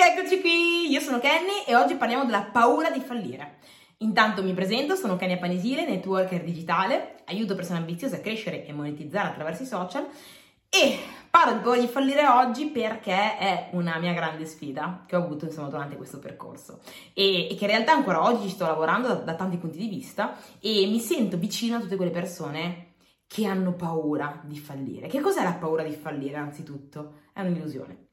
eccoci qui! Io sono Kenny e oggi parliamo della paura di fallire. Intanto mi presento, sono Kenya Panesile, networker digitale, aiuto persone ambiziose a crescere e monetizzare attraverso i social e parlo di paura di fallire oggi perché è una mia grande sfida che ho avuto insomma durante questo percorso e, e che in realtà ancora oggi ci sto lavorando da, da tanti punti di vista e mi sento vicino a tutte quelle persone che hanno paura di fallire. Che cos'è la paura di fallire anzitutto? È un'illusione.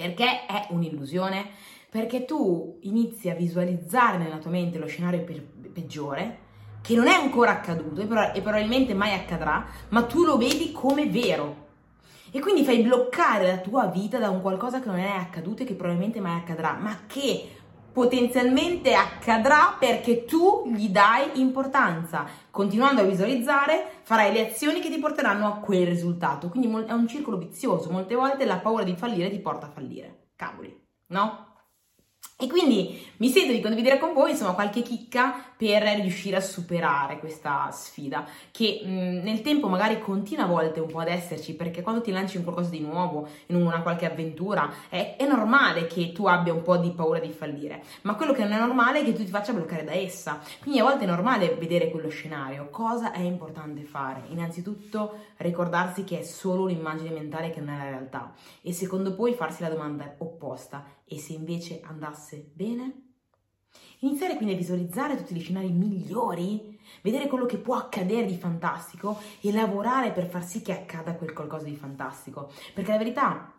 Perché è un'illusione? Perché tu inizi a visualizzare nella tua mente lo scenario pe- peggiore, che non è ancora accaduto e, pro- e probabilmente mai accadrà, ma tu lo vedi come vero. E quindi fai bloccare la tua vita da un qualcosa che non è accaduto e che probabilmente mai accadrà, ma che potenzialmente accadrà perché tu gli dai importanza. Continuando a visualizzare, farai le azioni che ti porteranno a quel risultato. Quindi è un circolo vizioso. Molte volte la paura di fallire ti porta a fallire. Cavoli, no? E quindi mi sento di condividere con voi insomma qualche chicca per riuscire a superare questa sfida che mh, nel tempo magari continua a volte un po' ad esserci perché quando ti lanci in qualcosa di nuovo, in una qualche avventura, è, è normale che tu abbia un po' di paura di fallire, ma quello che non è normale è che tu ti faccia bloccare da essa. Quindi a volte è normale vedere quello scenario. Cosa è importante fare? Innanzitutto ricordarsi che è solo un'immagine mentale che non è la realtà e secondo poi farsi la domanda opposta e se invece andasse bene? Iniziare quindi a visualizzare tutti gli scenari migliori, vedere quello che può accadere di fantastico e lavorare per far sì che accada quel qualcosa di fantastico. Perché la verità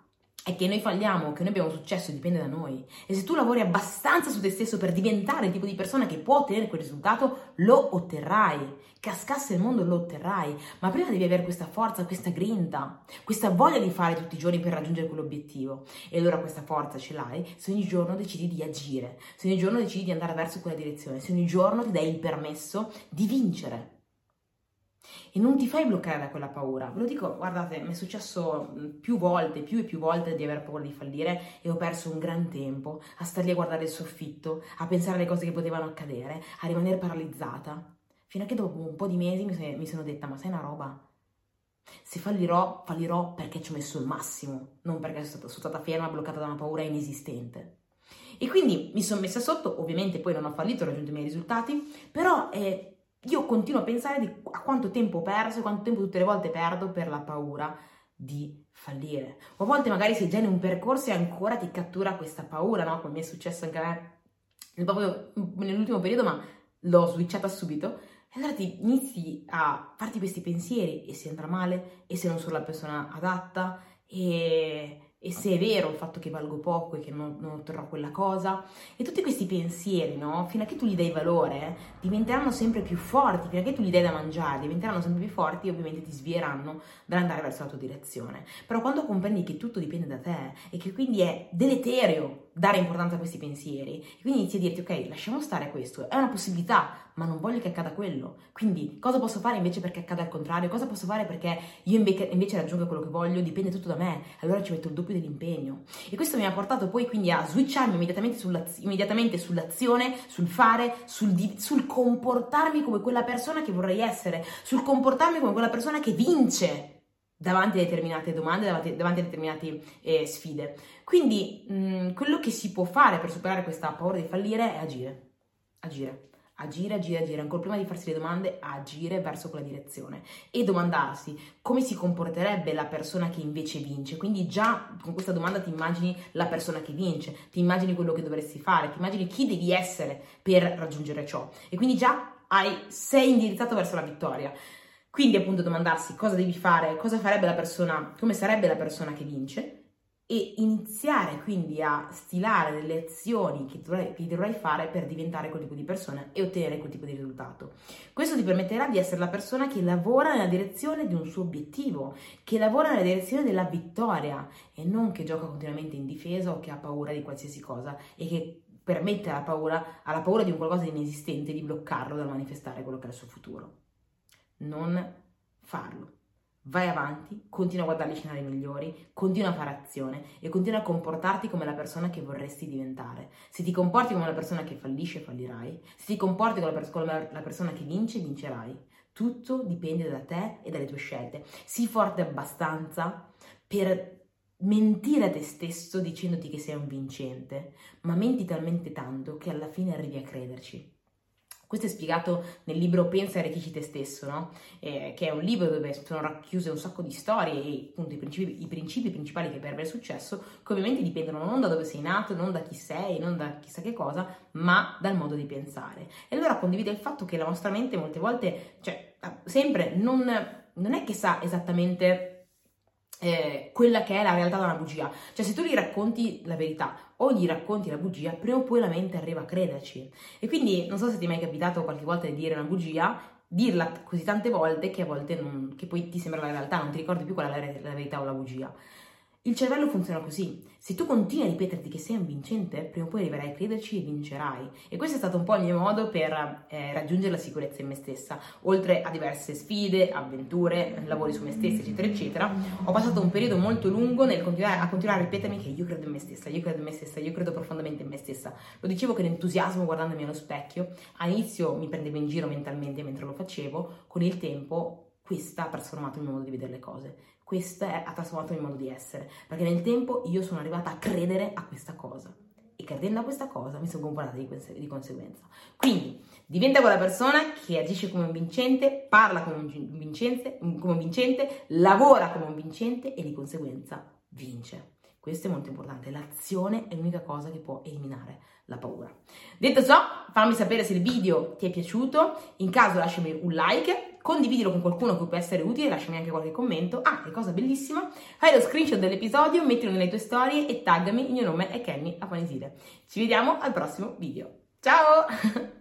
è che noi falliamo, che noi abbiamo successo, dipende da noi. E se tu lavori abbastanza su te stesso per diventare il tipo di persona che può ottenere quel risultato, lo otterrai. Cascasse il mondo, lo otterrai. Ma prima devi avere questa forza, questa grinta, questa voglia di fare tutti i giorni per raggiungere quell'obiettivo. E allora questa forza ce l'hai se ogni giorno decidi di agire, se ogni giorno decidi di andare verso quella direzione, se ogni giorno ti dai il permesso di vincere e non ti fai bloccare da quella paura. Ve lo dico, guardate, mi è successo più volte, più e più volte di aver paura di fallire e ho perso un gran tempo a star lì a guardare il soffitto, a pensare alle cose che potevano accadere, a rimanere paralizzata. Fino a che dopo un po' di mesi mi, sono detta, ma sai una roba? Se fallirò, fallirò perché ci ho messo il massimo, non perché sono stata, sono stata ferma, bloccata da una paura inesistente. E quindi mi sono messa sotto, ovviamente poi non ho fallito, ho raggiunto i miei risultati, però eh, io continuo a pensare di a quanto tempo ho perso e quanto tempo tutte le volte perdo per la paura di fallire. O a volte magari sei già in un percorso e ancora ti cattura questa paura, no? Come mi è successo anche a me proprio nell'ultimo periodo, ma l'ho switchata subito. E allora ti inizi a farti questi pensieri e se andrà male, e se non sono la persona adatta, e e se è vero il fatto che valgo poco e che non, non, otterrò quella cosa. E tutti questi pensieri, no? Fino a che tu gli dai valore, diventeranno sempre più forti, fino a che tu gli dai da mangiare, diventeranno sempre più forti e ovviamente ti svieranno dall'andare verso la tua direzione. Però quando comprendi che tutto dipende da te e che quindi è deleterio dare importanza a questi pensieri, e quindi inizi a dirti ok, lasciamo stare questo, è una possibilità, ma non voglio che accada quello. Quindi cosa posso fare invece perché accada al contrario? Cosa posso fare perché io invece, invece raggiungo quello che voglio? Dipende tutto da me. Allora ci metto il doppio dell'impegno. E questo mi ha portato poi quindi a switcharmi immediatamente, sull'az- immediatamente sull'azione, sul fare, sul, di- sul comportarmi come quella persona che vorrei essere, sul comportarmi come quella persona che vince davanti a determinate domande, davanti, davanti a determinate eh, sfide. Quindi mh, quello che si può fare per superare questa paura di fallire è agire. Agire agire, agire, agire, ancora prima di farsi le domande, agire verso quella direzione e domandarsi come si comporterebbe la persona che invece vince. Quindi già con questa domanda ti immagini la persona che vince, ti immagini quello che dovresti fare, ti immagini chi devi essere per raggiungere ciò e quindi già hai, sei indirizzato verso la vittoria. Quindi appunto domandarsi cosa devi fare, cosa farebbe la persona, come sarebbe la persona che vince e iniziare quindi a stilare delle azioni che dovrai, che dovrai, fare per diventare quel tipo di persona e ottenere quel tipo di risultato. Questo ti permetterà di essere la persona che lavora nella direzione di un suo obiettivo, che lavora nella direzione della vittoria e non che gioca continuamente in difesa o che ha paura di qualsiasi cosa e che permette alla paura, alla paura di un qualcosa di inesistente di bloccarlo dal manifestare quello che è il suo futuro. Non farlo vai avanti, continua a guardare gli scenari migliori, continua a fare azione e continua a comportarti come la persona che vorresti diventare. Se ti comporti come la persona che fallisce, fallirai. Se ti comporti come la, pers- come la persona che vince, vincerai. Tutto dipende da te e dalle tue scelte. Sii forte abbastanza per mentire a te stesso dicendoti che sei un vincente, ma menti talmente tanto che alla fine arrivi a crederci. Questo è spiegato nel libro Pensa e arricchisci te stesso, no? eh, che è un libro dove sono racchiuse un sacco di storie e appunto i principi, i principi principali che per avere successo, che ovviamente dipendono non da dove sei nato, non da chi sei, non da chissà che cosa, ma dal modo di pensare. E allora condivide il fatto che la nostra mente molte volte, cioè sempre non, non è che sa esattamente eh, quella che è la realtà da una bugia. Cioè, se tu gli racconti la verità o gli racconti la bugia, prima o poi la mente arriva a crederci. E quindi non so se ti è mai capitato qualche volta di dire una bugia, dirla così tante volte che a volte non, che poi ti sembra la realtà, non ti ricordi più qual è la, la verità o la bugia. Il cervello funziona così. Se tu continui a ripeterti che sei un vincente, prima o poi arriverai a crederci e vincerai. E questo è stato un po' il mio modo per eh, raggiungere la sicurezza in me stessa. Oltre a diverse sfide, avventure, lavori su me stessa, eccetera, eccetera, ho passato un periodo molto lungo nel continuare a, continuare a ripetermi che io credo in me stessa, io credo in me stessa, io credo profondamente in me stessa. Lo dicevo con entusiasmo guardandomi allo specchio. All'inizio mi prendevo in giro mentalmente mentre lo facevo, con il tempo questa ha trasformato il mio modo di vedere le cose questo ha trasformato il mio modo di essere, perché nel tempo io sono arrivata a credere a questa cosa e credendo a questa cosa mi sono comportata di, di conseguenza. Quindi diventa quella persona che agisce come un vincente, parla come un vincente, come un vincente lavora come un vincente e di conseguenza vince. Questo è molto importante, l'azione è l'unica cosa che può eliminare la paura. Detto ciò, fammi sapere se il video ti è piaciuto, in caso lasciami un like condividilo con qualcuno che può essere utile, lasciami anche qualche commento. Ah, che cosa bellissima, fai lo screenshot dell'episodio, mettilo nelle tue storie e taggami, il mio nome è Kenny Apanisile. Ci vediamo al prossimo video. Ciao!